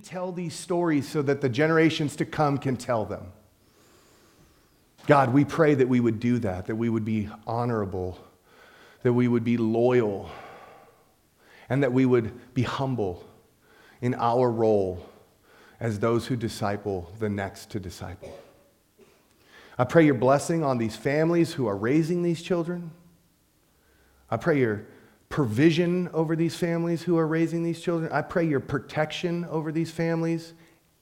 tell these stories so that the generations to come can tell them. God, we pray that we would do that, that we would be honorable, that we would be loyal, and that we would be humble in our role as those who disciple the next to disciple. I pray your blessing on these families who are raising these children. I pray your provision over these families who are raising these children. I pray your protection over these families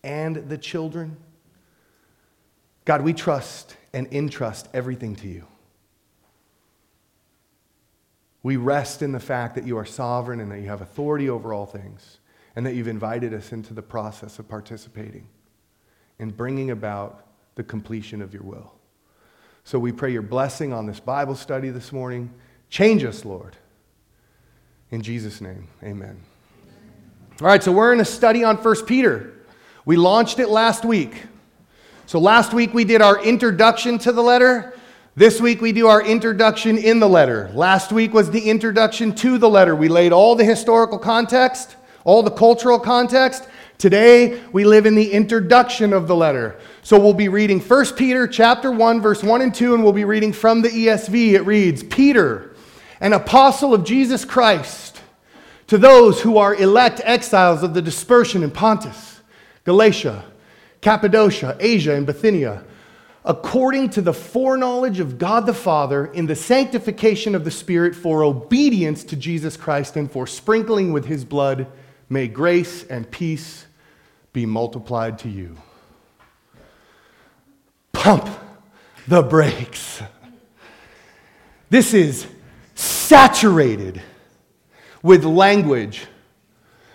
and the children. God, we trust and entrust everything to you. We rest in the fact that you are sovereign and that you have authority over all things, and that you've invited us into the process of participating in bringing about the completion of your will. So we pray your blessing on this Bible study this morning. Change us, Lord. In Jesus' name, amen. All right, so we're in a study on 1 Peter. We launched it last week. So last week we did our introduction to the letter. This week we do our introduction in the letter. Last week was the introduction to the letter. We laid all the historical context, all the cultural context. Today we live in the introduction of the letter. So we'll be reading 1 Peter chapter 1 verse 1 and 2 and we'll be reading from the ESV. It reads, "Peter, an apostle of Jesus Christ, to those who are elect exiles of the dispersion in Pontus, Galatia, Cappadocia, Asia, and Bithynia, according to the foreknowledge of God the Father in the sanctification of the Spirit for obedience to Jesus Christ and for sprinkling with his blood, may grace and peace be multiplied to you. Pump the brakes. This is saturated with language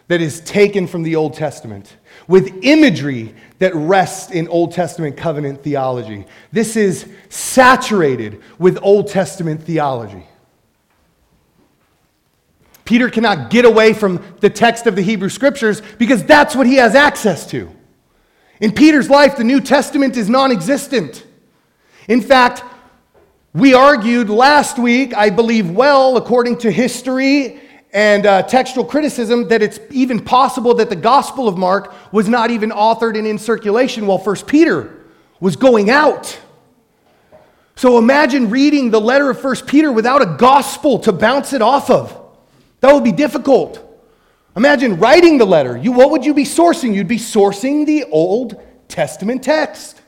that is taken from the Old Testament with imagery that rests in Old Testament covenant theology. This is saturated with Old Testament theology. Peter cannot get away from the text of the Hebrew Scriptures because that's what he has access to. In Peter's life, the New Testament is non existent. In fact, we argued last week, I believe well, according to history and uh, textual criticism that it's even possible that the Gospel of Mark was not even authored and in circulation while First Peter was going out. So imagine reading the letter of First Peter without a gospel to bounce it off of. That would be difficult. Imagine writing the letter. You, what would you be sourcing? You'd be sourcing the Old Testament text.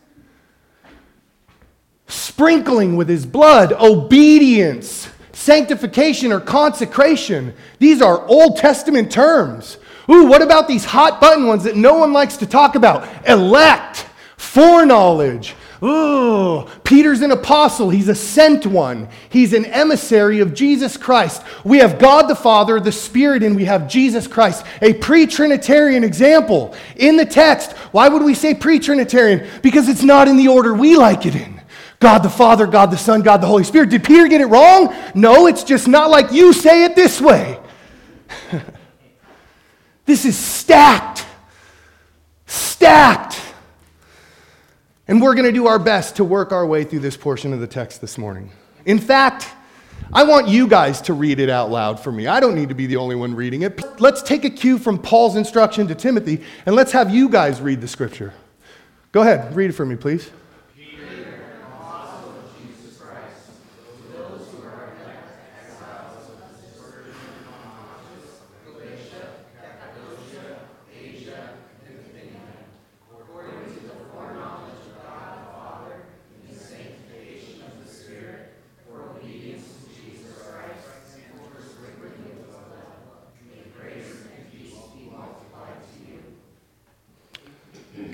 Sprinkling with his blood, obedience, sanctification or consecration. These are Old Testament terms. Ooh, what about these hot button ones that no one likes to talk about? Elect, foreknowledge. Ooh, Peter's an apostle. He's a sent one. He's an emissary of Jesus Christ. We have God the Father, the Spirit, and we have Jesus Christ, a pre Trinitarian example in the text. Why would we say pre Trinitarian? Because it's not in the order we like it in. God the Father, God the Son, God the Holy Spirit. Did Peter get it wrong? No, it's just not like you say it this way. this is stacked. Stacked. And we're going to do our best to work our way through this portion of the text this morning. In fact, I want you guys to read it out loud for me. I don't need to be the only one reading it. Let's take a cue from Paul's instruction to Timothy and let's have you guys read the scripture. Go ahead, read it for me, please.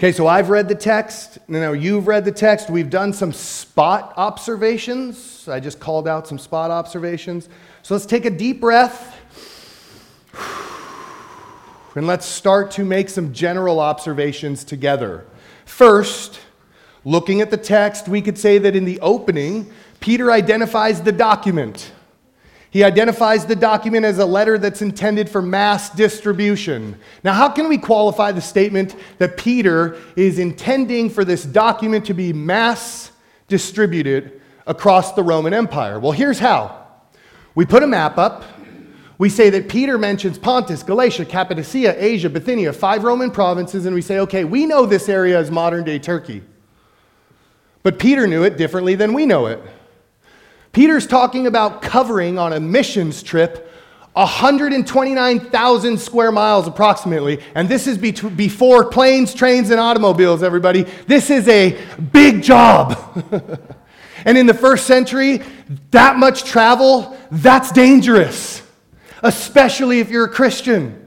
Okay, so I've read the text. Now you've read the text. We've done some spot observations. I just called out some spot observations. So let's take a deep breath. And let's start to make some general observations together. First, looking at the text, we could say that in the opening, Peter identifies the document. He identifies the document as a letter that's intended for mass distribution. Now, how can we qualify the statement that Peter is intending for this document to be mass distributed across the Roman Empire? Well, here's how we put a map up, we say that Peter mentions Pontus, Galatia, Cappadocia, Asia, Bithynia, five Roman provinces, and we say, okay, we know this area as modern day Turkey. But Peter knew it differently than we know it. Peter's talking about covering on a missions trip 129,000 square miles approximately. And this is be- before planes, trains, and automobiles, everybody. This is a big job. and in the first century, that much travel, that's dangerous especially if you're a Christian.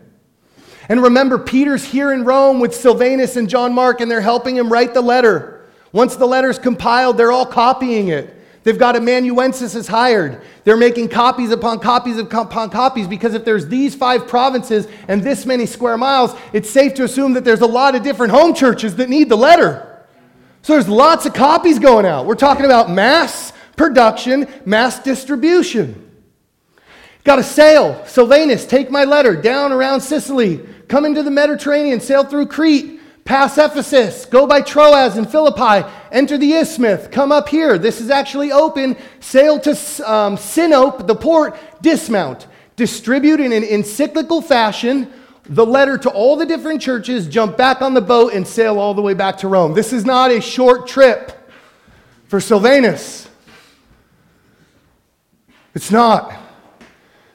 And remember, Peter's here in Rome with Silvanus and John Mark, and they're helping him write the letter. Once the letter's compiled, they're all copying it. They've got amanuensis is hired. They're making copies upon copies of upon copies because if there's these five provinces and this many square miles, it's safe to assume that there's a lot of different home churches that need the letter. So there's lots of copies going out. We're talking about mass production, mass distribution. Got a sail. Silvanus, take my letter down around Sicily. Come into the Mediterranean, sail through Crete, pass Ephesus, go by Troas and Philippi, enter the Isthmus, come up here. This is actually open. Sail to um, Sinope, the port, dismount. Distribute in an encyclical fashion the letter to all the different churches, jump back on the boat, and sail all the way back to Rome. This is not a short trip for Silvanus. It's not.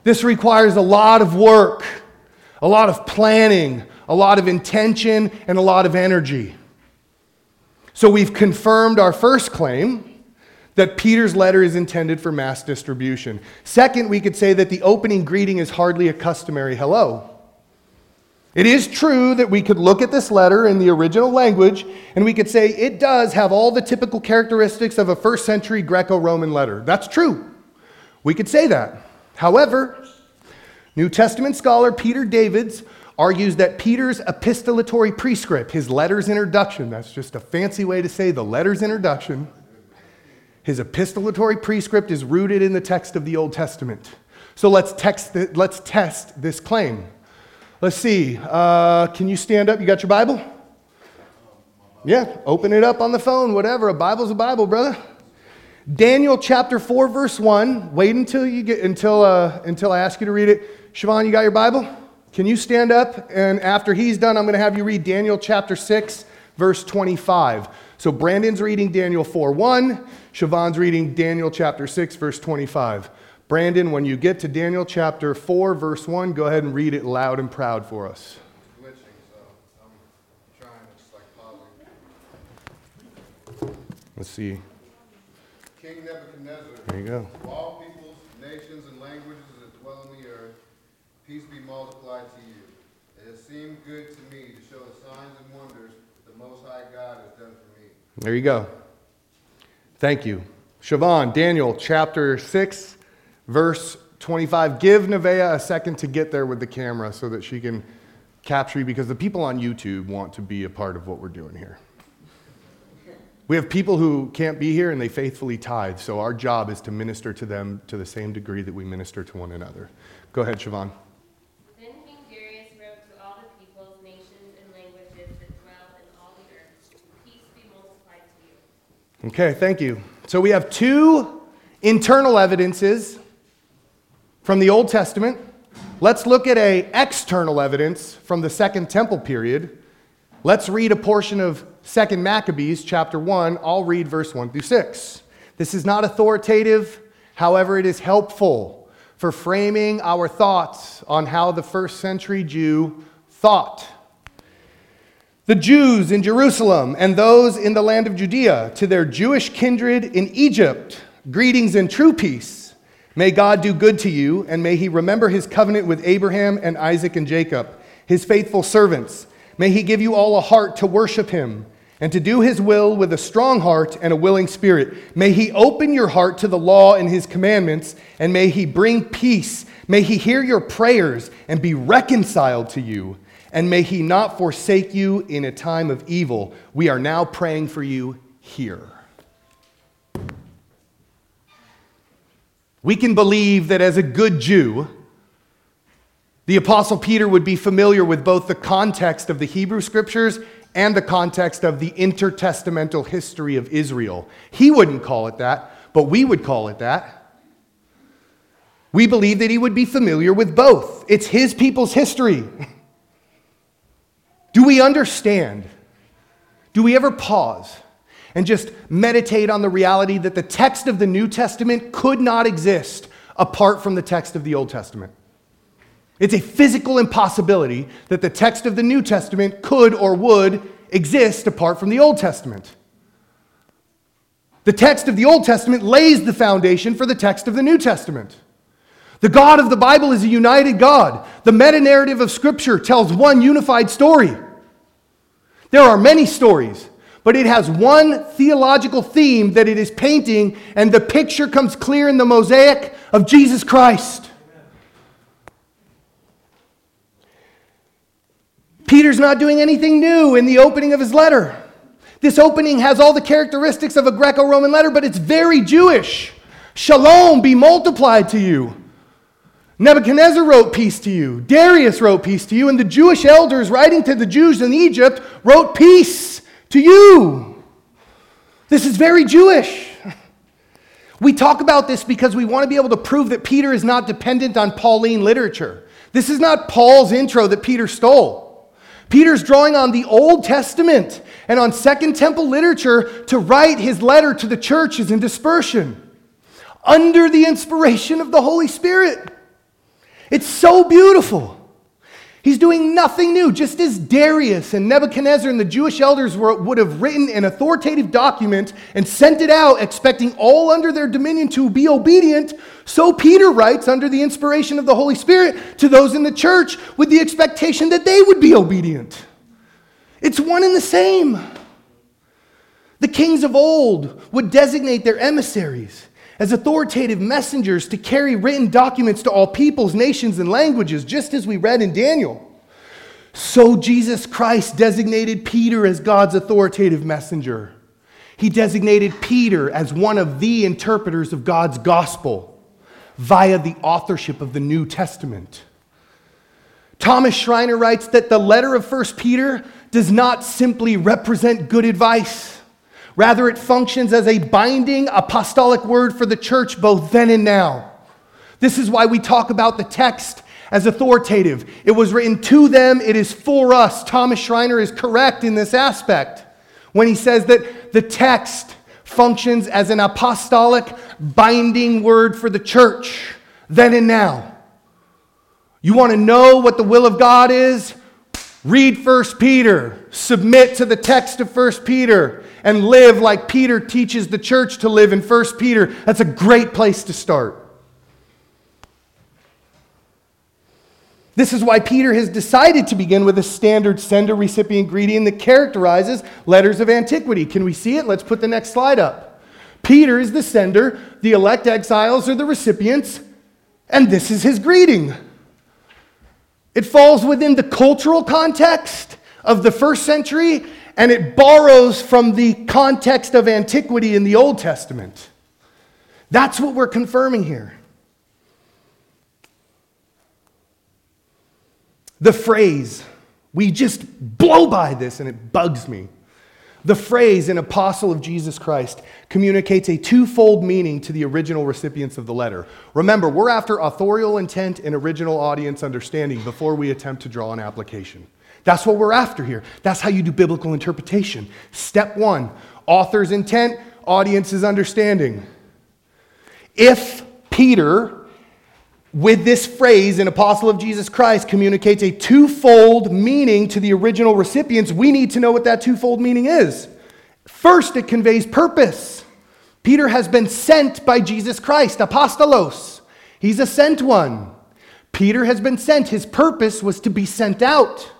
This requires a lot of work, a lot of planning, a lot of intention, and a lot of energy. So we've confirmed our first claim that Peter's letter is intended for mass distribution. Second, we could say that the opening greeting is hardly a customary hello. It is true that we could look at this letter in the original language and we could say it does have all the typical characteristics of a first century Greco Roman letter. That's true. We could say that. However, New Testament scholar Peter Davids argues that Peter's epistolatory prescript, his letter's introduction, that's just a fancy way to say the letter's introduction, his epistolatory prescript is rooted in the text of the Old Testament. So let's, text let's test this claim. Let's see. Uh, can you stand up? You got your Bible? Yeah, open it up on the phone, whatever. A Bible's a Bible, brother. Daniel chapter 4, verse 1. Wait until you get until uh, until I ask you to read it. Siobhan, you got your Bible? Can you stand up? And after he's done, I'm going to have you read Daniel chapter 6, verse 25. So Brandon's reading Daniel 4 1. Siobhan's reading Daniel chapter 6, verse 25. Brandon, when you get to Daniel chapter 4, verse 1, go ahead and read it loud and proud for us. It's glitching, so I'm trying just like pawing. Let's see. King Nebuchadnezzar, there you go. all peoples, nations, and languages that dwell on the earth, peace be multiplied to you. Good to me to show the signs and wonders the Most High God has done for me. There you go. Thank you. Siobhan, Daniel chapter 6, verse 25. Give Nevaeh a second to get there with the camera so that she can capture you because the people on YouTube want to be a part of what we're doing here. We have people who can't be here and they faithfully tithe, so our job is to minister to them to the same degree that we minister to one another. Go ahead, Siobhan. Then King Darius wrote to all the peoples, nations, and languages that dwell in all the earth Peace be multiplied to you. Okay, thank you. So we have two internal evidences from the Old Testament. Let's look at a external evidence from the Second Temple period. Let's read a portion of Second Maccabees chapter 1, I'll read verse 1 through 6. This is not authoritative, however, it is helpful for framing our thoughts on how the first century Jew thought. The Jews in Jerusalem and those in the land of Judea, to their Jewish kindred in Egypt, greetings and true peace. May God do good to you, and may he remember his covenant with Abraham and Isaac and Jacob, his faithful servants. May he give you all a heart to worship him and to do his will with a strong heart and a willing spirit. May he open your heart to the law and his commandments, and may he bring peace. May he hear your prayers and be reconciled to you, and may he not forsake you in a time of evil. We are now praying for you here. We can believe that as a good Jew, the Apostle Peter would be familiar with both the context of the Hebrew scriptures and the context of the intertestamental history of Israel. He wouldn't call it that, but we would call it that. We believe that he would be familiar with both. It's his people's history. Do we understand? Do we ever pause and just meditate on the reality that the text of the New Testament could not exist apart from the text of the Old Testament? It's a physical impossibility that the text of the New Testament could or would exist apart from the Old Testament. The text of the Old Testament lays the foundation for the text of the New Testament. The God of the Bible is a united God. The meta narrative of Scripture tells one unified story. There are many stories, but it has one theological theme that it is painting, and the picture comes clear in the mosaic of Jesus Christ. Peter's not doing anything new in the opening of his letter. This opening has all the characteristics of a Greco Roman letter, but it's very Jewish. Shalom be multiplied to you. Nebuchadnezzar wrote peace to you. Darius wrote peace to you. And the Jewish elders writing to the Jews in Egypt wrote peace to you. This is very Jewish. We talk about this because we want to be able to prove that Peter is not dependent on Pauline literature. This is not Paul's intro that Peter stole. Peter's drawing on the Old Testament and on Second Temple literature to write his letter to the churches in dispersion under the inspiration of the Holy Spirit. It's so beautiful. He's doing nothing new, just as Darius and Nebuchadnezzar and the Jewish elders were, would have written an authoritative document and sent it out, expecting all under their dominion to be obedient. So Peter writes under the inspiration of the Holy Spirit to those in the church with the expectation that they would be obedient. It's one and the same. The kings of old would designate their emissaries as authoritative messengers to carry written documents to all peoples, nations, and languages, just as we read in Daniel. So Jesus Christ designated Peter as God's authoritative messenger. He designated Peter as one of the interpreters of God's gospel via the authorship of the New Testament. Thomas Schreiner writes that the letter of 1 Peter does not simply represent good advice Rather, it functions as a binding apostolic word for the church both then and now. This is why we talk about the text as authoritative. It was written to them, it is for us. Thomas Schreiner is correct in this aspect when he says that the text functions as an apostolic binding word for the church then and now. You want to know what the will of God is? Read 1 Peter, submit to the text of 1 Peter and live like Peter teaches the church to live in 1 Peter, that's a great place to start. This is why Peter has decided to begin with a standard sender recipient greeting that characterizes letters of antiquity. Can we see it? Let's put the next slide up. Peter is the sender, the elect exiles are the recipients, and this is his greeting. It falls within the cultural context of the first century and it borrows from the context of antiquity in the Old Testament. That's what we're confirming here. The phrase, we just blow by this and it bugs me. The phrase, an apostle of Jesus Christ, communicates a twofold meaning to the original recipients of the letter. Remember, we're after authorial intent and original audience understanding before we attempt to draw an application. That's what we're after here. That's how you do biblical interpretation. Step one author's intent, audience's understanding. If Peter, with this phrase, an apostle of Jesus Christ, communicates a twofold meaning to the original recipients, we need to know what that twofold meaning is. First, it conveys purpose. Peter has been sent by Jesus Christ, apostolos. He's a sent one. Peter has been sent. His purpose was to be sent out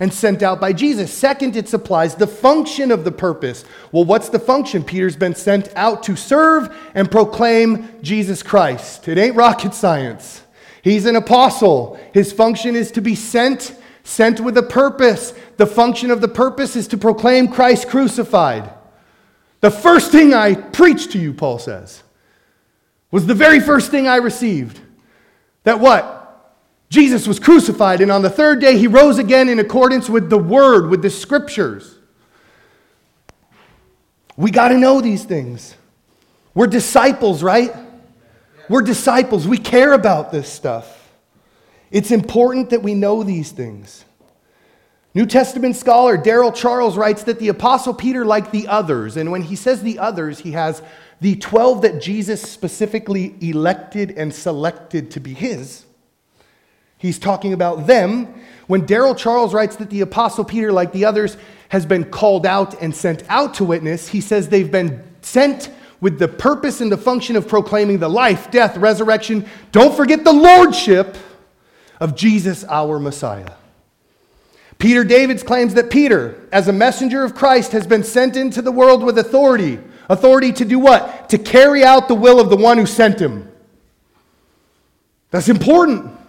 and sent out by Jesus. Second, it supplies the function of the purpose. Well, what's the function? Peter's been sent out to serve and proclaim Jesus Christ. It ain't rocket science. He's an apostle. His function is to be sent, sent with a purpose. The function of the purpose is to proclaim Christ crucified. The first thing I preached to you, Paul says, was the very first thing I received. That what? Jesus was crucified, and on the third day he rose again in accordance with the word, with the scriptures. We got to know these things. We're disciples, right? We're disciples. We care about this stuff. It's important that we know these things. New Testament scholar Daryl Charles writes that the Apostle Peter, like the others, and when he says the others, he has the 12 that Jesus specifically elected and selected to be his. He's talking about them. When Daryl Charles writes that the Apostle Peter, like the others, has been called out and sent out to witness, he says they've been sent with the purpose and the function of proclaiming the life, death, resurrection, don't forget the lordship of Jesus, our Messiah. Peter Davids claims that Peter, as a messenger of Christ, has been sent into the world with authority. Authority to do what? To carry out the will of the one who sent him. That's important.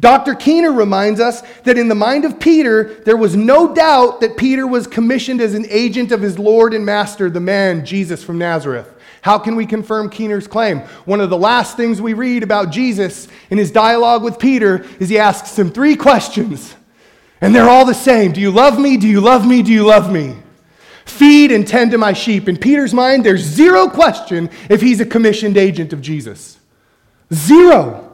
Dr. Keener reminds us that in the mind of Peter, there was no doubt that Peter was commissioned as an agent of his Lord and Master, the man, Jesus from Nazareth. How can we confirm Keener's claim? One of the last things we read about Jesus in his dialogue with Peter is he asks him three questions. And they're all the same. Do you love me? Do you love me? Do you love me? Feed and tend to my sheep. In Peter's mind, there's zero question if he's a commissioned agent of Jesus. Zero.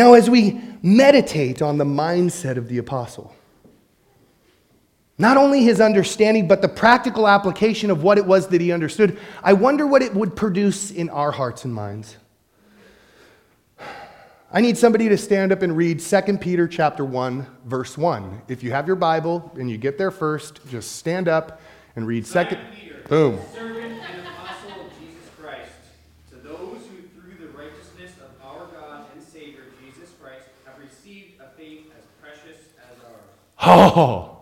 Now, as we meditate on the mindset of the apostle, not only his understanding, but the practical application of what it was that he understood, I wonder what it would produce in our hearts and minds. I need somebody to stand up and read 2 Peter chapter 1 verse 1. If you have your Bible and you get there first, just stand up and read 2 Boom. Servant and apostle of Jesus Christ, to those who through the righteousness of our God and Savior Jesus Christ have received a faith as precious as ours. Oh.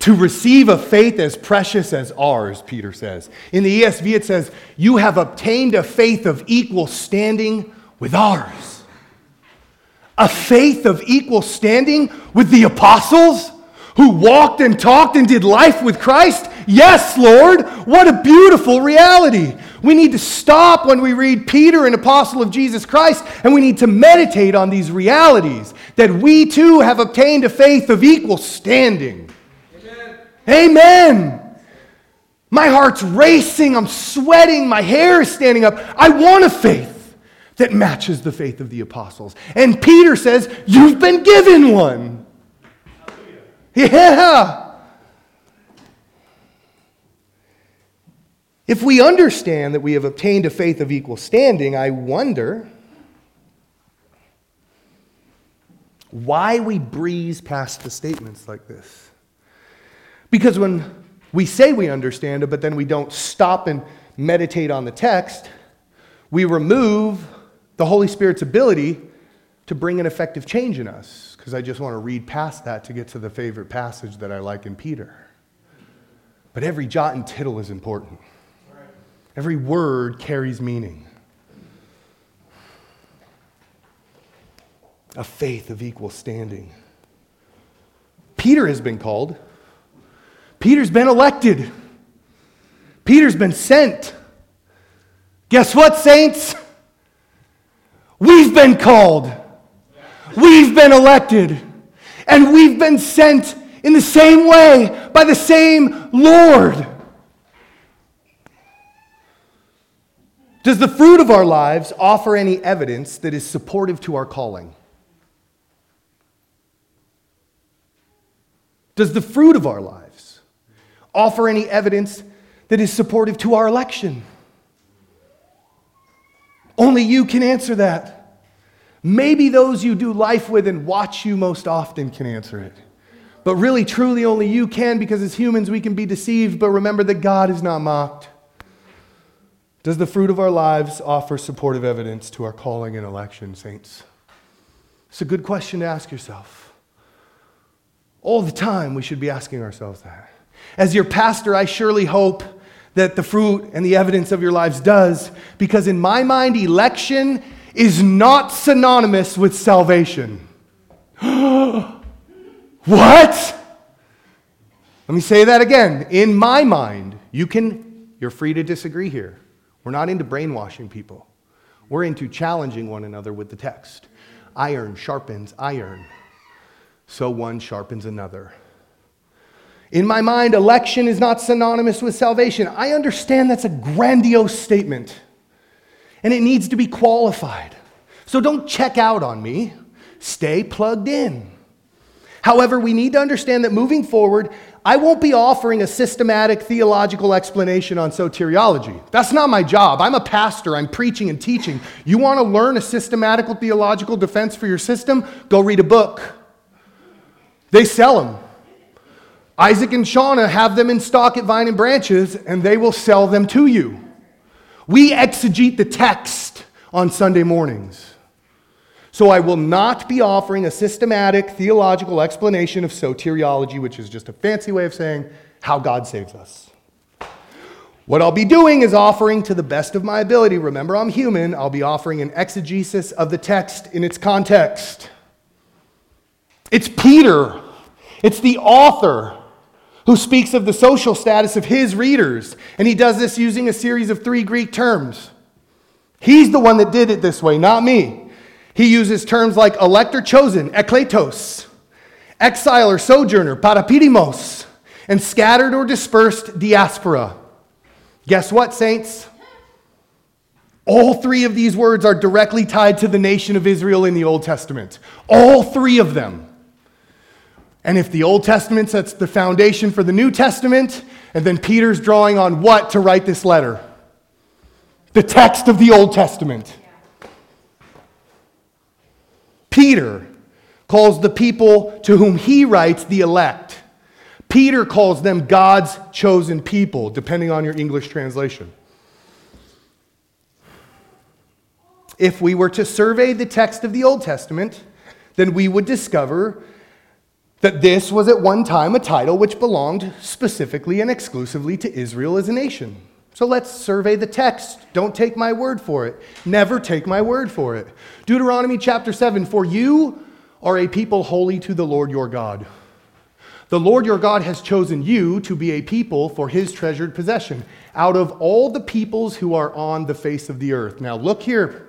To receive a faith as precious as ours, Peter says. In the ESV it says, "You have obtained a faith of equal standing with ours." a faith of equal standing with the apostles who walked and talked and did life with Christ? Yes, Lord. What a beautiful reality. We need to stop when we read Peter, an apostle of Jesus Christ, and we need to meditate on these realities that we too have obtained a faith of equal standing. Amen. Amen. My heart's racing. I'm sweating. My hair is standing up. I want a faith that matches the faith of the apostles. And Peter says, You've been given one. Yeah. If we understand that we have obtained a faith of equal standing, I wonder why we breeze past the statements like this. Because when we say we understand it, but then we don't stop and meditate on the text, we remove the Holy Spirit's ability to bring an effective change in us. Because I just want to read past that to get to the favorite passage that I like in Peter. But every jot and tittle is important, every word carries meaning. A faith of equal standing. Peter has been called. Peter's been elected. Peter's been sent. Guess what, saints? We've been called, we've been elected, and we've been sent in the same way by the same Lord. Does the fruit of our lives offer any evidence that is supportive to our calling? Does the fruit of our lives offer any evidence that is supportive to our election? Only you can answer that. Maybe those you do life with and watch you most often can answer it. But really, truly, only you can because as humans we can be deceived, but remember that God is not mocked. Does the fruit of our lives offer supportive evidence to our calling and election, saints? It's a good question to ask yourself. All the time, we should be asking ourselves that. As your pastor, I surely hope that the fruit and the evidence of your lives does, because in my mind, election is not synonymous with salvation. what? Let me say that again. In my mind, you can, you're free to disagree here. We're not into brainwashing people, we're into challenging one another with the text. Iron sharpens iron, so one sharpens another. In my mind, election is not synonymous with salvation. I understand that's a grandiose statement, and it needs to be qualified. So don't check out on me, stay plugged in. However, we need to understand that moving forward, I won't be offering a systematic theological explanation on soteriology. That's not my job. I'm a pastor, I'm preaching and teaching. You want to learn a systematical theological defense for your system? Go read a book. They sell them. Isaac and Shauna have them in stock at Vine and Branches, and they will sell them to you. We exegete the text on Sunday mornings. So I will not be offering a systematic theological explanation of soteriology, which is just a fancy way of saying how God saves us. What I'll be doing is offering to the best of my ability. Remember, I'm human. I'll be offering an exegesis of the text in its context. It's Peter, it's the author who speaks of the social status of his readers. And he does this using a series of three Greek terms. He's the one that did it this way, not me. He uses terms like elect or chosen, eklektos, exile or sojourner, parepidemos, and scattered or dispersed, diaspora. Guess what, saints? All three of these words are directly tied to the nation of Israel in the Old Testament. All three of them. And if the Old Testament sets the foundation for the New Testament, and then Peter's drawing on what to write this letter? The text of the Old Testament. Peter calls the people to whom he writes the elect. Peter calls them God's chosen people, depending on your English translation. If we were to survey the text of the Old Testament, then we would discover that this was at one time a title which belonged specifically and exclusively to Israel as a nation. So let's survey the text. Don't take my word for it. Never take my word for it. Deuteronomy chapter 7 For you are a people holy to the Lord your God. The Lord your God has chosen you to be a people for his treasured possession out of all the peoples who are on the face of the earth. Now, look here.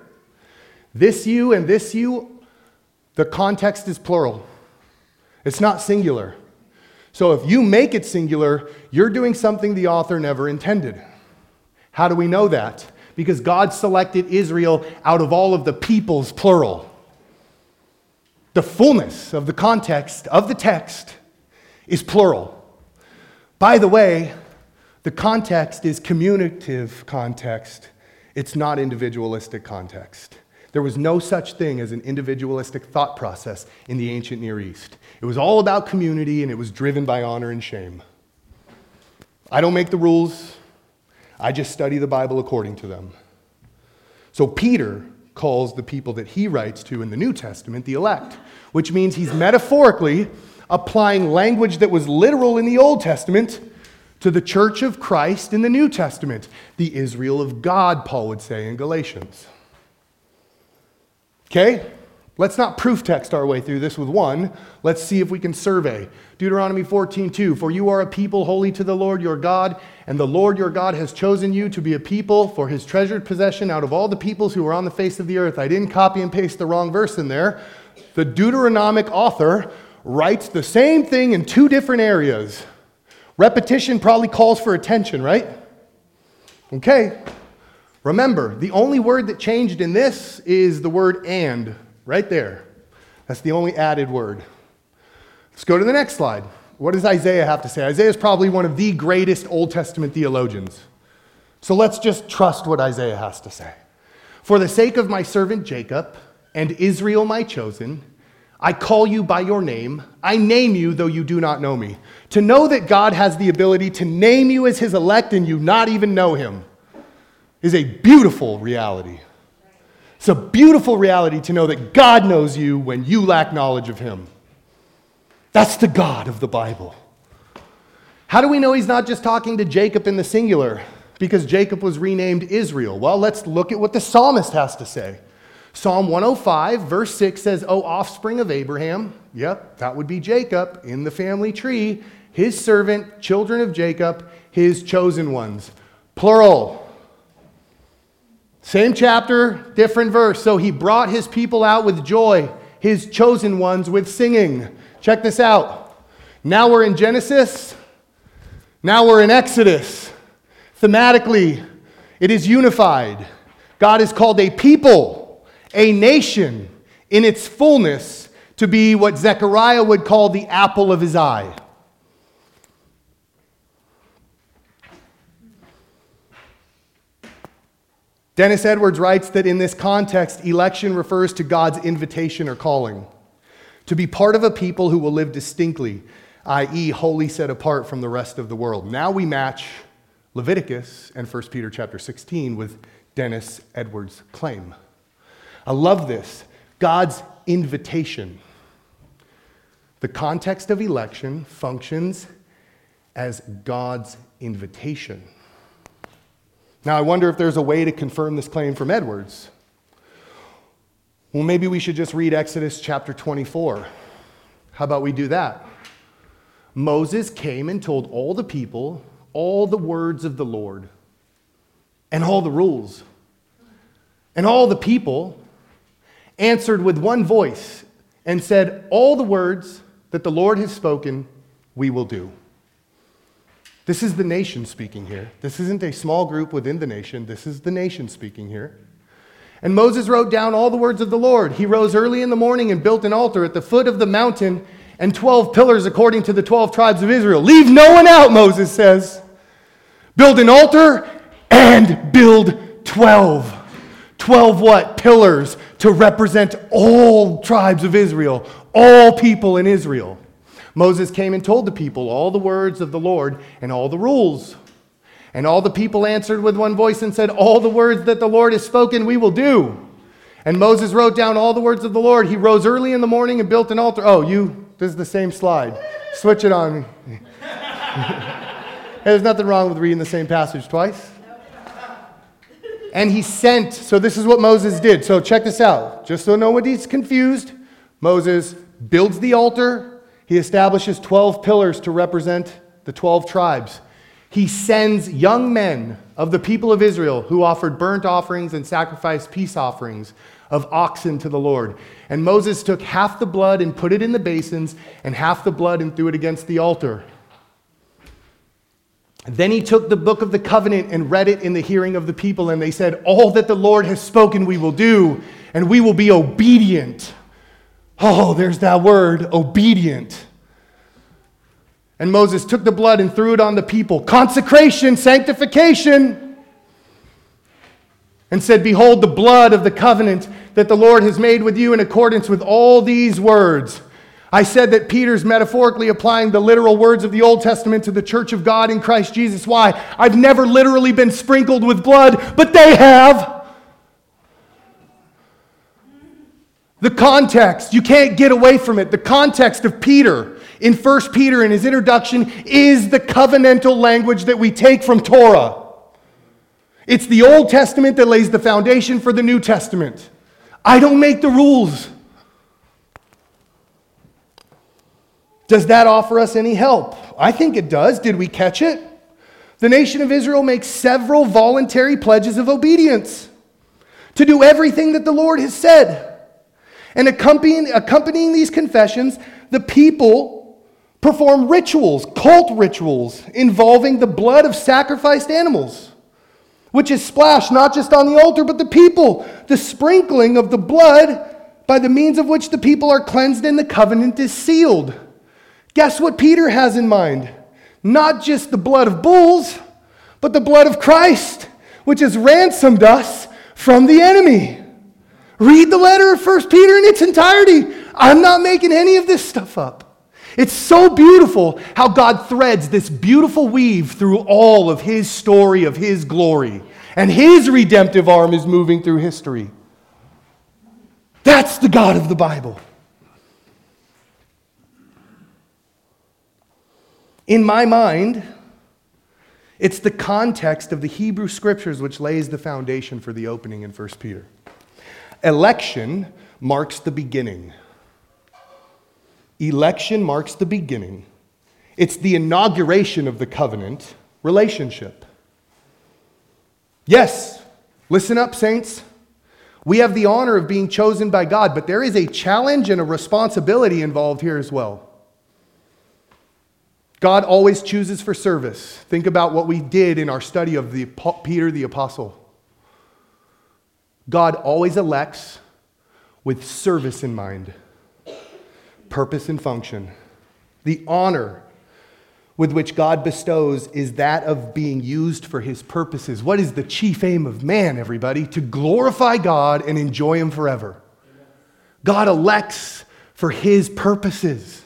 This you and this you, the context is plural, it's not singular. So if you make it singular, you're doing something the author never intended. How do we know that? Because God selected Israel out of all of the peoples, plural. The fullness of the context of the text is plural. By the way, the context is communicative context, it's not individualistic context. There was no such thing as an individualistic thought process in the ancient Near East. It was all about community and it was driven by honor and shame. I don't make the rules, I just study the Bible according to them. So Peter calls the people that he writes to in the New Testament the elect, which means he's metaphorically applying language that was literal in the Old Testament to the church of Christ in the New Testament, the Israel of God, Paul would say in Galatians. Okay? Let's not proof text our way through this with one. Let's see if we can survey. Deuteronomy 14:2 For you are a people holy to the Lord your God, and the Lord your God has chosen you to be a people for his treasured possession out of all the peoples who are on the face of the earth. I didn't copy and paste the wrong verse in there. The Deuteronomic author writes the same thing in two different areas. Repetition probably calls for attention, right? Okay. Remember, the only word that changed in this is the word and. Right there. That's the only added word. Let's go to the next slide. What does Isaiah have to say? Isaiah is probably one of the greatest Old Testament theologians. So let's just trust what Isaiah has to say. For the sake of my servant Jacob and Israel, my chosen, I call you by your name. I name you, though you do not know me. To know that God has the ability to name you as his elect and you not even know him is a beautiful reality. It's a beautiful reality to know that God knows you when you lack knowledge of Him. That's the God of the Bible. How do we know He's not just talking to Jacob in the singular? Because Jacob was renamed Israel. Well, let's look at what the psalmist has to say. Psalm 105, verse 6 says, O offspring of Abraham, yep, that would be Jacob in the family tree, his servant, children of Jacob, his chosen ones. Plural. Same chapter, different verse. So he brought his people out with joy, his chosen ones with singing. Check this out. Now we're in Genesis. Now we're in Exodus. Thematically, it is unified. God is called a people, a nation in its fullness to be what Zechariah would call the apple of his eye. Dennis Edwards writes that in this context, election refers to God's invitation or calling to be part of a people who will live distinctly, i.e., wholly set apart from the rest of the world. Now we match Leviticus and 1 Peter chapter 16 with Dennis Edwards' claim. I love this God's invitation. The context of election functions as God's invitation. Now, I wonder if there's a way to confirm this claim from Edwards. Well, maybe we should just read Exodus chapter 24. How about we do that? Moses came and told all the people all the words of the Lord and all the rules. And all the people answered with one voice and said, All the words that the Lord has spoken, we will do. This is the nation speaking here. This isn't a small group within the nation. This is the nation speaking here. And Moses wrote down all the words of the Lord. He rose early in the morning and built an altar at the foot of the mountain and 12 pillars according to the 12 tribes of Israel. Leave no one out, Moses says. Build an altar and build 12. 12 what? Pillars to represent all tribes of Israel, all people in Israel. Moses came and told the people all the words of the Lord and all the rules. And all the people answered with one voice and said, All the words that the Lord has spoken, we will do. And Moses wrote down all the words of the Lord. He rose early in the morning and built an altar. Oh, you, this is the same slide. Switch it on. There's nothing wrong with reading the same passage twice. And he sent, so this is what Moses did. So check this out. Just so nobody's confused, Moses builds the altar, he establishes 12 pillars to represent the 12 tribes. He sends young men of the people of Israel who offered burnt offerings and sacrificed peace offerings of oxen to the Lord. And Moses took half the blood and put it in the basins, and half the blood and threw it against the altar. Then he took the book of the covenant and read it in the hearing of the people, and they said, All that the Lord has spoken we will do, and we will be obedient. Oh, there's that word, obedient. And Moses took the blood and threw it on the people. Consecration, sanctification. And said, Behold, the blood of the covenant that the Lord has made with you in accordance with all these words. I said that Peter's metaphorically applying the literal words of the Old Testament to the church of God in Christ Jesus. Why? I've never literally been sprinkled with blood, but they have. The context, you can't get away from it. The context of Peter in 1 Peter in his introduction is the covenantal language that we take from Torah. It's the Old Testament that lays the foundation for the New Testament. I don't make the rules. Does that offer us any help? I think it does. Did we catch it? The nation of Israel makes several voluntary pledges of obedience to do everything that the Lord has said. And accompanying, accompanying these confessions, the people perform rituals, cult rituals, involving the blood of sacrificed animals, which is splashed not just on the altar, but the people. The sprinkling of the blood by the means of which the people are cleansed and the covenant is sealed. Guess what Peter has in mind? Not just the blood of bulls, but the blood of Christ, which has ransomed us from the enemy. Read the letter of 1 Peter in its entirety. I'm not making any of this stuff up. It's so beautiful how God threads this beautiful weave through all of His story of His glory. And His redemptive arm is moving through history. That's the God of the Bible. In my mind, it's the context of the Hebrew scriptures which lays the foundation for the opening in 1 Peter. Election marks the beginning. Election marks the beginning, it's the inauguration of the covenant relationship. Yes, listen up, saints. We have the honor of being chosen by God, but there is a challenge and a responsibility involved here as well. God always chooses for service. Think about what we did in our study of the, Peter the Apostle. God always elects with service in mind, purpose and function. The honor with which God bestows is that of being used for his purposes. What is the chief aim of man, everybody? To glorify God and enjoy him forever. God elects for his purposes.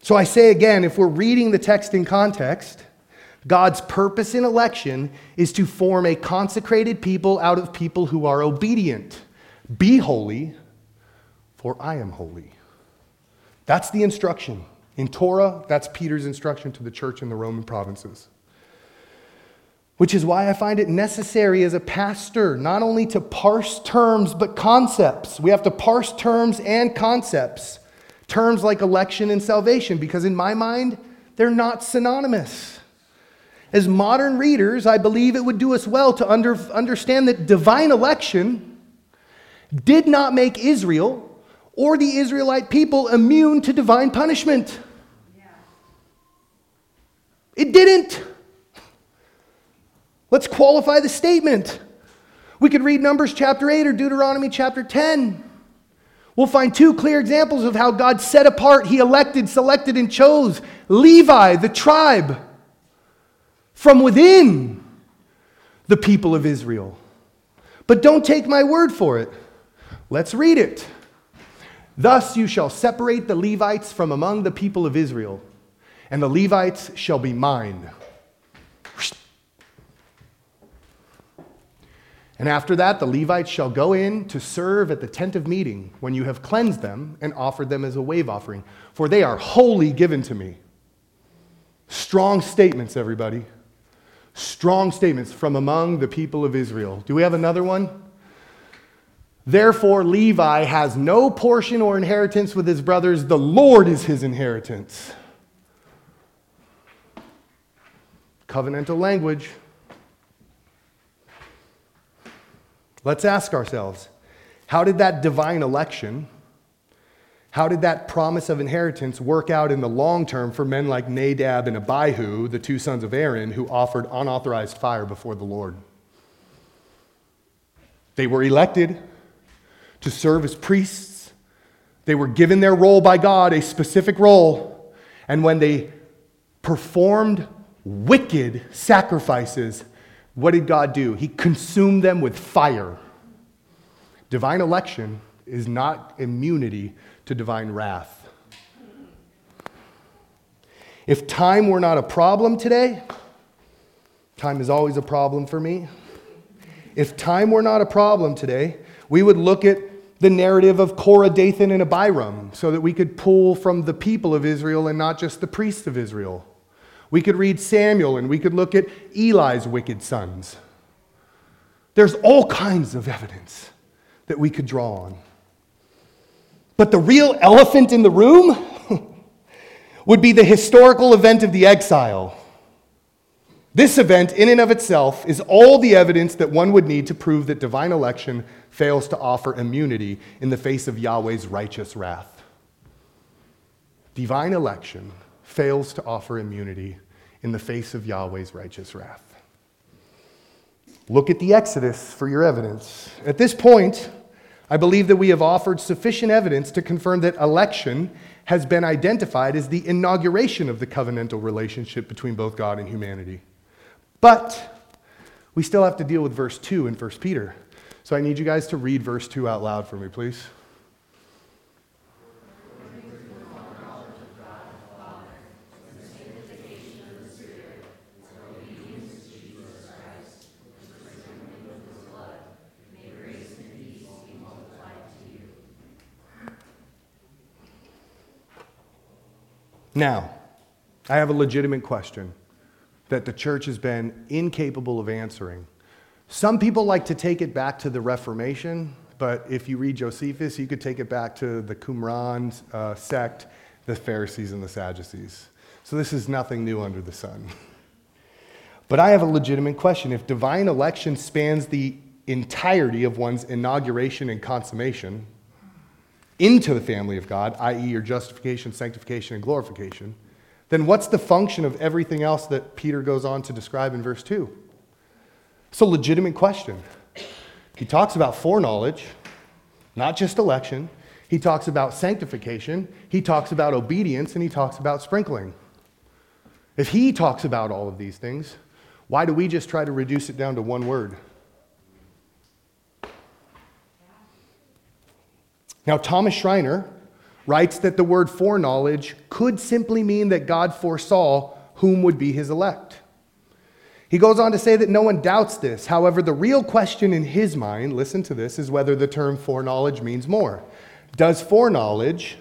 So I say again, if we're reading the text in context, God's purpose in election is to form a consecrated people out of people who are obedient. Be holy, for I am holy. That's the instruction. In Torah, that's Peter's instruction to the church in the Roman provinces. Which is why I find it necessary as a pastor not only to parse terms, but concepts. We have to parse terms and concepts. Terms like election and salvation, because in my mind, they're not synonymous. As modern readers, I believe it would do us well to under, understand that divine election did not make Israel or the Israelite people immune to divine punishment. It didn't. Let's qualify the statement. We could read Numbers chapter 8 or Deuteronomy chapter 10. We'll find two clear examples of how God set apart, He elected, selected, and chose Levi, the tribe, from within the people of Israel. But don't take my word for it. Let's read it. Thus you shall separate the Levites from among the people of Israel, and the Levites shall be mine. And after that, the Levites shall go in to serve at the tent of meeting when you have cleansed them and offered them as a wave offering, for they are wholly given to me. Strong statements, everybody. Strong statements from among the people of Israel. Do we have another one? Therefore, Levi has no portion or inheritance with his brothers. The Lord is his inheritance. Covenantal language. Let's ask ourselves how did that divine election, how did that promise of inheritance work out in the long term for men like Nadab and Abihu, the two sons of Aaron, who offered unauthorized fire before the Lord? They were elected to serve as priests. They were given their role by God, a specific role. And when they performed wicked sacrifices, what did God do? He consumed them with fire. Divine election is not immunity to divine wrath. If time were not a problem today, time is always a problem for me. If time were not a problem today, we would look at the narrative of Korah, Dathan, and Abiram so that we could pull from the people of Israel and not just the priests of Israel. We could read Samuel and we could look at Eli's wicked sons. There's all kinds of evidence that we could draw on. But the real elephant in the room would be the historical event of the exile. This event, in and of itself, is all the evidence that one would need to prove that divine election fails to offer immunity in the face of Yahweh's righteous wrath. Divine election fails to offer immunity in the face of Yahweh's righteous wrath. Look at the Exodus for your evidence. At this point, I believe that we have offered sufficient evidence to confirm that election has been identified as the inauguration of the covenantal relationship between both God and humanity. But we still have to deal with verse 2 in 1 Peter. So I need you guys to read verse 2 out loud for me, please. Now, I have a legitimate question that the church has been incapable of answering. Some people like to take it back to the Reformation, but if you read Josephus, you could take it back to the Qumran uh, sect, the Pharisees and the Sadducees. So this is nothing new under the sun. But I have a legitimate question. If divine election spans the entirety of one's inauguration and consummation, into the family of God, i.e., your justification, sanctification, and glorification, then what's the function of everything else that Peter goes on to describe in verse 2? It's a legitimate question. He talks about foreknowledge, not just election. He talks about sanctification. He talks about obedience, and he talks about sprinkling. If he talks about all of these things, why do we just try to reduce it down to one word? Now, Thomas Schreiner writes that the word foreknowledge could simply mean that God foresaw whom would be his elect. He goes on to say that no one doubts this. However, the real question in his mind, listen to this, is whether the term foreknowledge means more. Does foreknowledge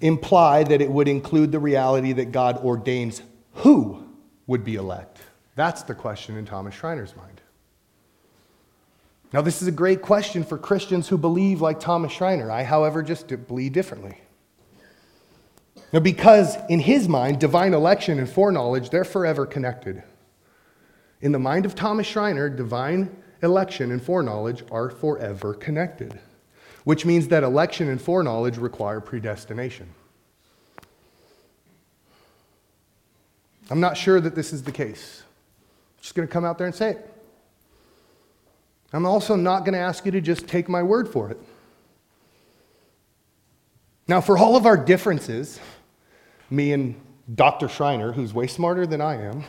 imply that it would include the reality that God ordains who would be elect? That's the question in Thomas Schreiner's mind. Now, this is a great question for Christians who believe like Thomas Schreiner. I, however, just believe differently. Now, because in his mind, divine election and foreknowledge, they're forever connected. In the mind of Thomas Schreiner, divine election and foreknowledge are forever connected, which means that election and foreknowledge require predestination. I'm not sure that this is the case. I'm just going to come out there and say it. I'm also not going to ask you to just take my word for it. Now, for all of our differences, me and Dr. Schreiner, who's way smarter than I am,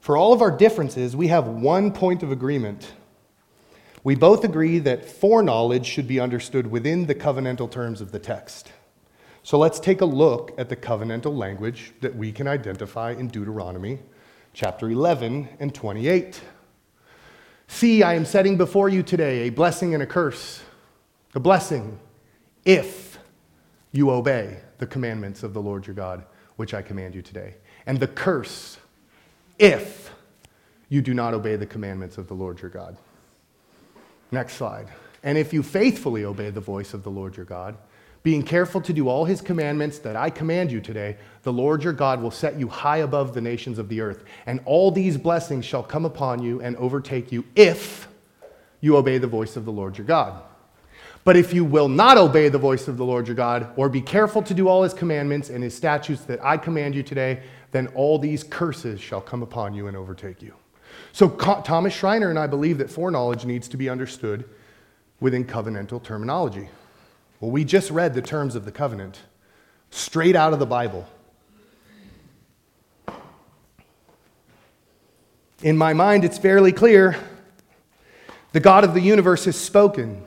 for all of our differences, we have one point of agreement. We both agree that foreknowledge should be understood within the covenantal terms of the text. So let's take a look at the covenantal language that we can identify in Deuteronomy chapter 11 and 28. See, I am setting before you today a blessing and a curse. The blessing, if you obey the commandments of the Lord your God, which I command you today. And the curse, if you do not obey the commandments of the Lord your God. Next slide. And if you faithfully obey the voice of the Lord your God, being careful to do all his commandments that I command you today, the Lord your God will set you high above the nations of the earth. And all these blessings shall come upon you and overtake you if you obey the voice of the Lord your God. But if you will not obey the voice of the Lord your God, or be careful to do all his commandments and his statutes that I command you today, then all these curses shall come upon you and overtake you. So Thomas Schreiner and I believe that foreknowledge needs to be understood within covenantal terminology. Well, we just read the terms of the covenant straight out of the Bible. In my mind, it's fairly clear. The God of the universe has spoken.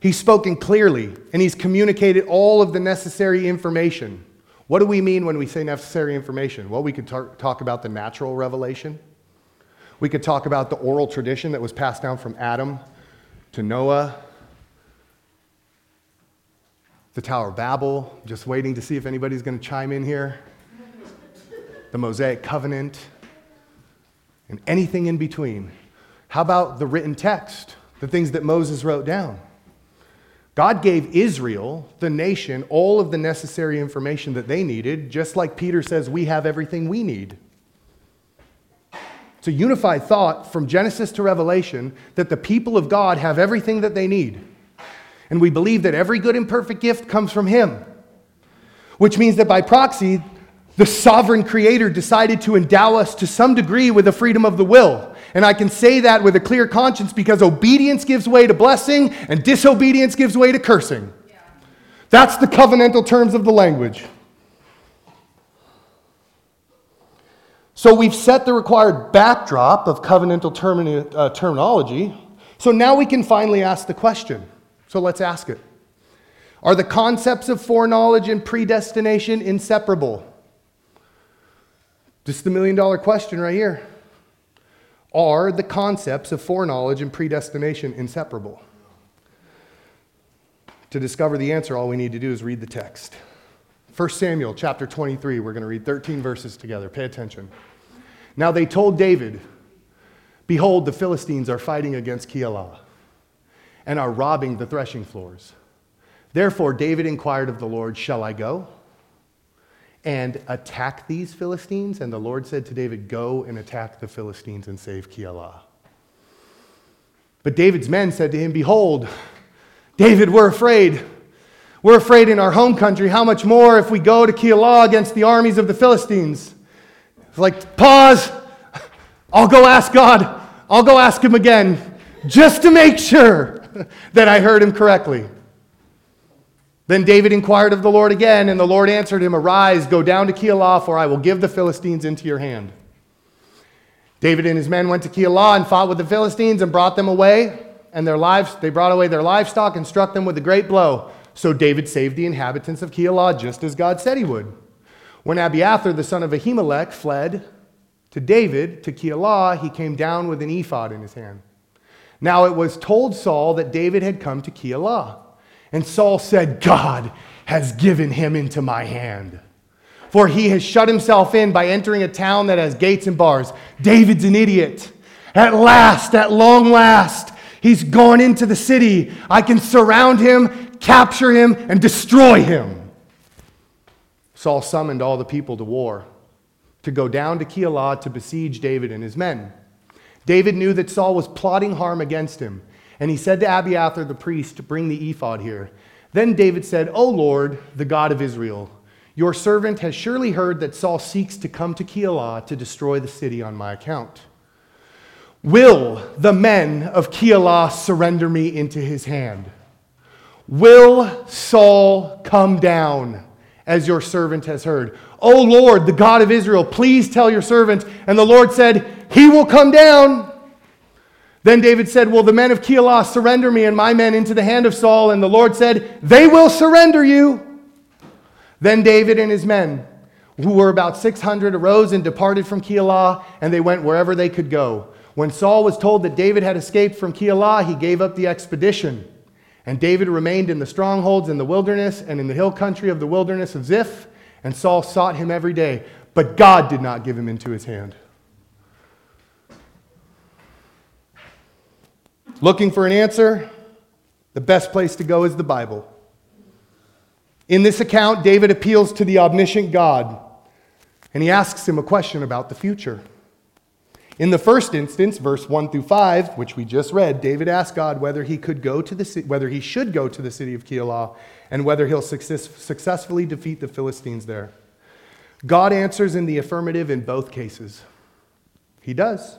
He's spoken clearly, and He's communicated all of the necessary information. What do we mean when we say necessary information? Well, we could tar- talk about the natural revelation. We could talk about the oral tradition that was passed down from Adam to Noah the Tower of Babel, just waiting to see if anybody's going to chime in here, the Mosaic Covenant, and anything in between. How about the written text, the things that Moses wrote down? God gave Israel, the nation, all of the necessary information that they needed, just like Peter says we have everything we need. It's a unified thought from Genesis to Revelation that the people of God have everything that they need. And we believe that every good and perfect gift comes from Him, which means that by proxy, the sovereign creator decided to endow us to some degree with the freedom of the will. And I can say that with a clear conscience because obedience gives way to blessing and disobedience gives way to cursing. Yeah. That's the covenantal terms of the language. So we've set the required backdrop of covenantal uh, terminology. So now we can finally ask the question so let's ask it. Are the concepts of foreknowledge and predestination inseparable? Just the million dollar question right here. Are the concepts of foreknowledge and predestination inseparable? To discover the answer, all we need to do is read the text. 1 Samuel chapter 23, we're going to read 13 verses together. Pay attention. Now they told David, Behold, the Philistines are fighting against Keilah and are robbing the threshing floors. Therefore, David inquired of the Lord, Shall I go and attack these Philistines? And the Lord said to David, Go and attack the Philistines and save Keilah. But David's men said to him, Behold, David, we're afraid. We're afraid in our home country. How much more if we go to Keilah against the armies of the Philistines? It's like, pause. I'll go ask God. I'll go ask him again just to make sure that I heard him correctly. Then David inquired of the Lord again, and the Lord answered him, Arise, go down to Keilah, for I will give the Philistines into your hand. David and his men went to Keilah and fought with the Philistines and brought them away, and their lives they brought away their livestock and struck them with a great blow. So David saved the inhabitants of Keilah just as God said he would. When Abiathar, the son of Ahimelech, fled to David to Keilah, he came down with an ephod in his hand. Now it was told Saul that David had come to Keilah. And Saul said, God has given him into my hand. For he has shut himself in by entering a town that has gates and bars. David's an idiot. At last, at long last, he's gone into the city. I can surround him, capture him, and destroy him. Saul summoned all the people to war to go down to Keilah to besiege David and his men. David knew that Saul was plotting harm against him, and he said to Abiathar the priest, Bring the ephod here. Then David said, O Lord, the God of Israel, your servant has surely heard that Saul seeks to come to Keilah to destroy the city on my account. Will the men of Keilah surrender me into his hand? Will Saul come down as your servant has heard? O Lord, the God of Israel, please tell your servant. And the Lord said, He will come down. Then David said, Will the men of Keilah surrender me and my men into the hand of Saul? And the Lord said, They will surrender you. Then David and his men, who were about 600, arose and departed from Keilah, and they went wherever they could go. When Saul was told that David had escaped from Keilah, he gave up the expedition. And David remained in the strongholds in the wilderness and in the hill country of the wilderness of Ziph, and Saul sought him every day, but God did not give him into his hand. Looking for an answer? The best place to go is the Bible. In this account, David appeals to the omniscient God, and he asks him a question about the future. In the first instance, verse 1 through 5, which we just read, David asked God whether he could go to the whether he should go to the city of Keilah and whether he'll success, successfully defeat the Philistines there. God answers in the affirmative in both cases. He does.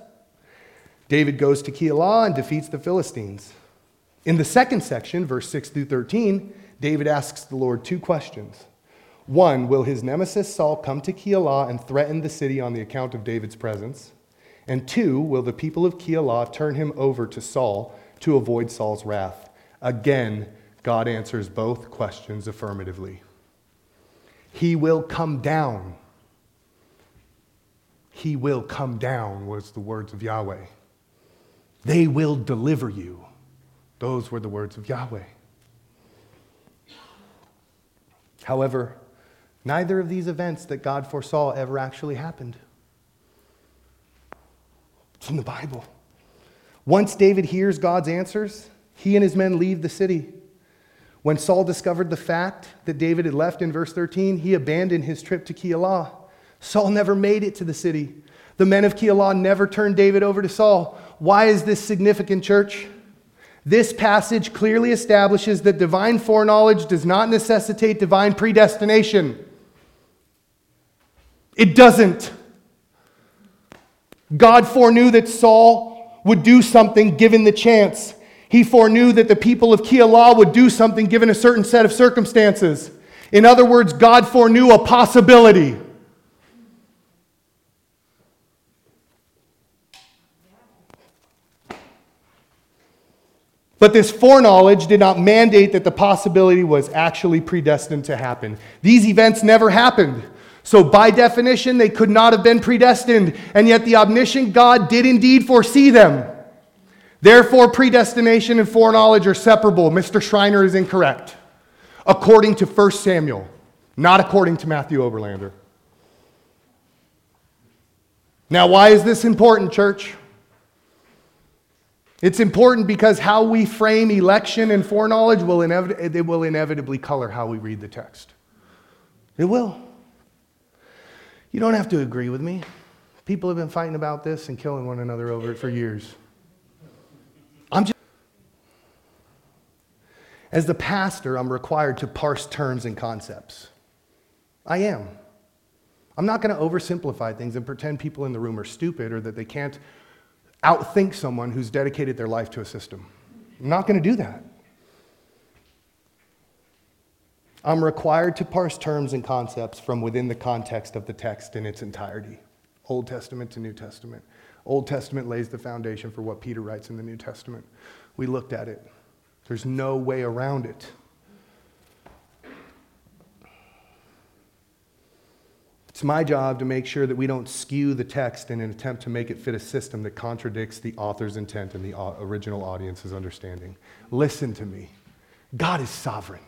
David goes to Keilah and defeats the Philistines. In the second section, verse 6 through 13, David asks the Lord two questions. One, will his nemesis Saul come to Keilah and threaten the city on the account of David's presence? And two, will the people of Keilah turn him over to Saul to avoid Saul's wrath? Again, God answers both questions affirmatively. He will come down. He will come down, was the words of Yahweh. They will deliver you. Those were the words of Yahweh. However, neither of these events that God foresaw ever actually happened. It's in the Bible. Once David hears God's answers, he and his men leave the city. When Saul discovered the fact that David had left in verse 13, he abandoned his trip to Keilah. Saul never made it to the city. The men of Keilah never turned David over to Saul. Why is this significant, church? This passage clearly establishes that divine foreknowledge does not necessitate divine predestination. It doesn't. God foreknew that Saul would do something given the chance. He foreknew that the people of Keilah would do something given a certain set of circumstances. In other words, God foreknew a possibility. But this foreknowledge did not mandate that the possibility was actually predestined to happen. These events never happened. So, by definition, they could not have been predestined, and yet the omniscient God did indeed foresee them. Therefore, predestination and foreknowledge are separable. Mr. Schreiner is incorrect, according to 1 Samuel, not according to Matthew Oberlander. Now, why is this important, church? It's important because how we frame election and foreknowledge will, inevit- it will inevitably color how we read the text. It will. You don't have to agree with me. People have been fighting about this and killing one another over it for years. I'm just As the pastor, I'm required to parse terms and concepts. I am. I'm not going to oversimplify things and pretend people in the room are stupid or that they can't outthink someone who's dedicated their life to a system. I'm not going to do that. I'm required to parse terms and concepts from within the context of the text in its entirety Old Testament to New Testament. Old Testament lays the foundation for what Peter writes in the New Testament. We looked at it, there's no way around it. It's my job to make sure that we don't skew the text in an attempt to make it fit a system that contradicts the author's intent and the uh, original audience's understanding. Listen to me. God is sovereign.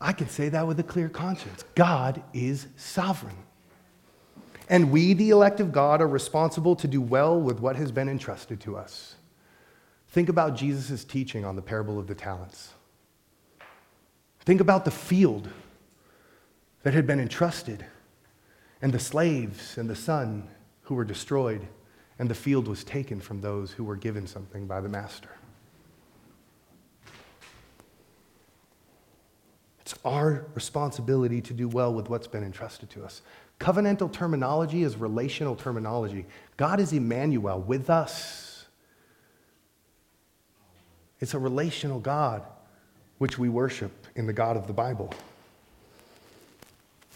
I can say that with a clear conscience. God is sovereign. And we, the elect of God, are responsible to do well with what has been entrusted to us. Think about Jesus' teaching on the parable of the talents. Think about the field that had been entrusted, and the slaves and the son who were destroyed, and the field was taken from those who were given something by the master. It's our responsibility to do well with what's been entrusted to us. Covenantal terminology is relational terminology. God is Emmanuel with us. It's a relational God which we worship in the God of the Bible.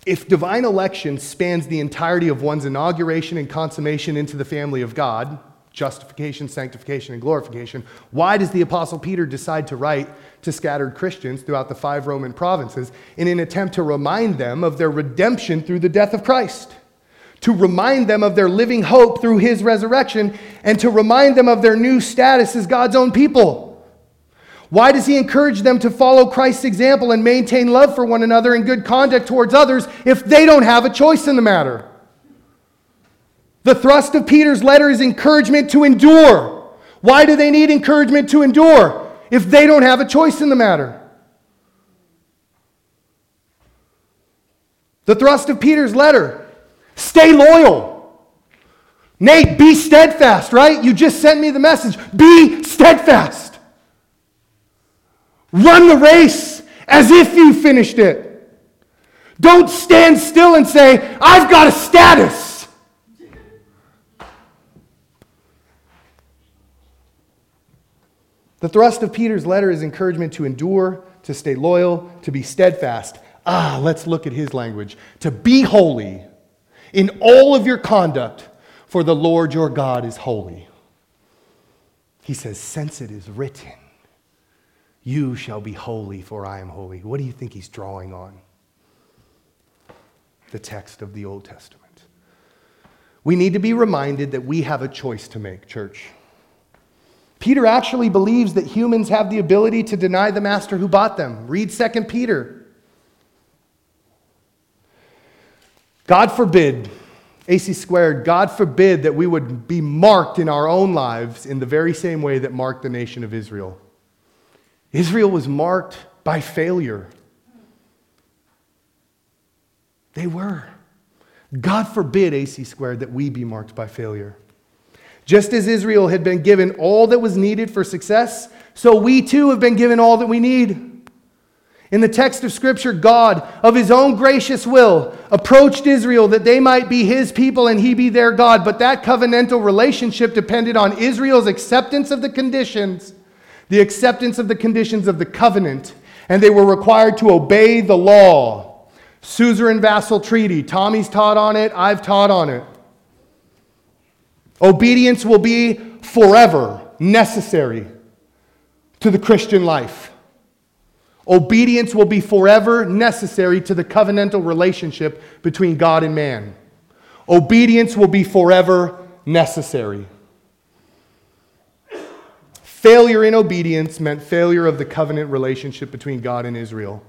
If divine election spans the entirety of one's inauguration and consummation into the family of God, justification, sanctification, and glorification, why does the Apostle Peter decide to write to scattered Christians throughout the five Roman provinces in an attempt to remind them of their redemption through the death of Christ? To remind them of their living hope through his resurrection, and to remind them of their new status as God's own people. Why does he encourage them to follow Christ's example and maintain love for one another and good conduct towards others if they don't have a choice in the matter? The thrust of Peter's letter is encouragement to endure. Why do they need encouragement to endure if they don't have a choice in the matter? The thrust of Peter's letter stay loyal. Nate, be steadfast, right? You just sent me the message. Be steadfast. Run the race as if you finished it. Don't stand still and say, I've got a status. The thrust of Peter's letter is encouragement to endure, to stay loyal, to be steadfast. Ah, let's look at his language. To be holy in all of your conduct, for the Lord your God is holy. He says, since it is written. You shall be holy, for I am holy. What do you think he's drawing on? The text of the Old Testament. We need to be reminded that we have a choice to make, church. Peter actually believes that humans have the ability to deny the master who bought them. Read 2 Peter. God forbid, AC squared, God forbid that we would be marked in our own lives in the very same way that marked the nation of Israel. Israel was marked by failure. They were. God forbid, AC squared, that we be marked by failure. Just as Israel had been given all that was needed for success, so we too have been given all that we need. In the text of Scripture, God, of His own gracious will, approached Israel that they might be His people and He be their God. But that covenantal relationship depended on Israel's acceptance of the conditions the acceptance of the conditions of the covenant, and they were required to obey the law. Suzerain Vassal Treaty. Tommy's taught on it, I've taught on it. Obedience will be forever necessary to the Christian life. Obedience will be forever necessary to the covenantal relationship between God and man. Obedience will be forever necessary. Failure in obedience meant failure of the covenant relationship between God and Israel.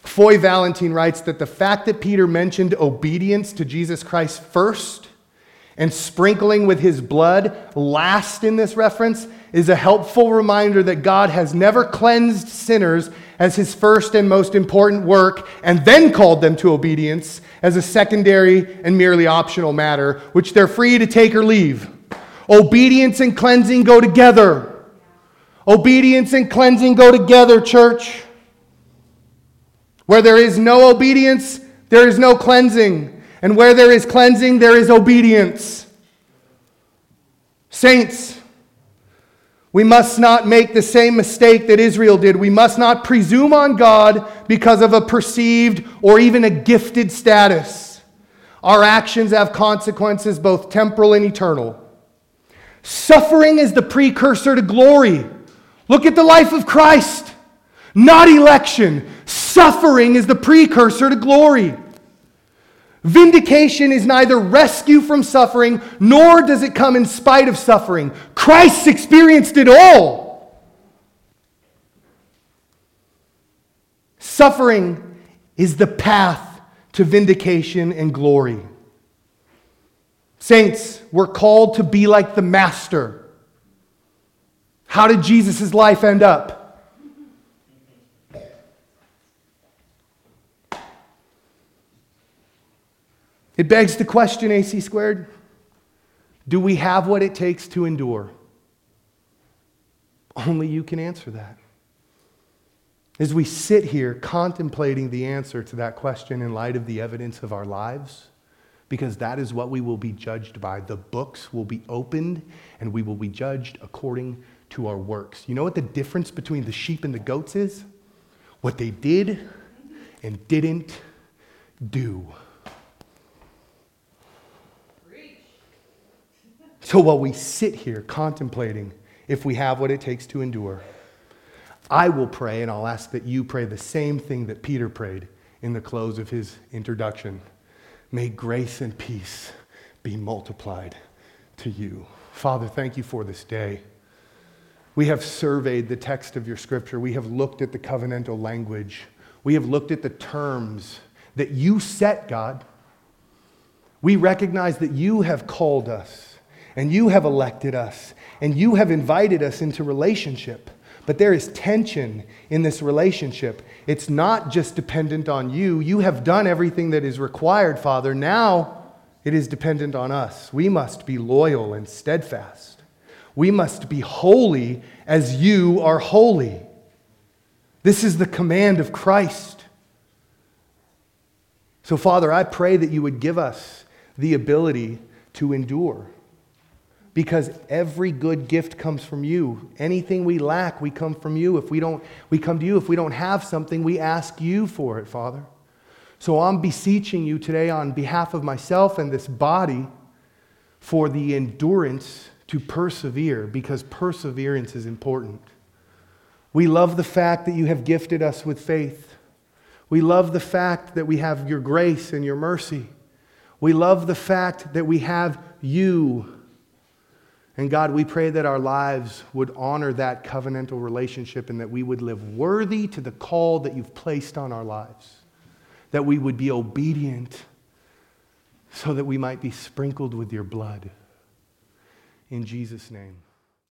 Foy Valentine writes that the fact that Peter mentioned obedience to Jesus Christ first and sprinkling with his blood last in this reference is a helpful reminder that God has never cleansed sinners as his first and most important work and then called them to obedience as a secondary and merely optional matter, which they're free to take or leave. Obedience and cleansing go together. Obedience and cleansing go together, church. Where there is no obedience, there is no cleansing. And where there is cleansing, there is obedience. Saints, we must not make the same mistake that Israel did. We must not presume on God because of a perceived or even a gifted status. Our actions have consequences, both temporal and eternal. Suffering is the precursor to glory. Look at the life of Christ, not election. Suffering is the precursor to glory. Vindication is neither rescue from suffering nor does it come in spite of suffering. Christ experienced it all. Suffering is the path to vindication and glory. Saints, we're called to be like the Master. How did Jesus' life end up? It begs the question, AC squared do we have what it takes to endure? Only you can answer that. As we sit here contemplating the answer to that question in light of the evidence of our lives, because that is what we will be judged by. The books will be opened and we will be judged according to our works. You know what the difference between the sheep and the goats is? What they did and didn't do. So while we sit here contemplating if we have what it takes to endure, I will pray and I'll ask that you pray the same thing that Peter prayed in the close of his introduction. May grace and peace be multiplied to you. Father, thank you for this day. We have surveyed the text of your scripture. We have looked at the covenantal language. We have looked at the terms that you set, God. We recognize that you have called us and you have elected us and you have invited us into relationship. But there is tension in this relationship. It's not just dependent on you. You have done everything that is required, Father. Now it is dependent on us. We must be loyal and steadfast. We must be holy as you are holy. This is the command of Christ. So, Father, I pray that you would give us the ability to endure because every good gift comes from you. Anything we lack, we come from you. If we don't, we come to you. If we don't have something, we ask you for it, Father. So I'm beseeching you today on behalf of myself and this body for the endurance to persevere because perseverance is important. We love the fact that you have gifted us with faith. We love the fact that we have your grace and your mercy. We love the fact that we have you and God, we pray that our lives would honor that covenantal relationship and that we would live worthy to the call that you've placed on our lives. That we would be obedient so that we might be sprinkled with your blood. In Jesus' name.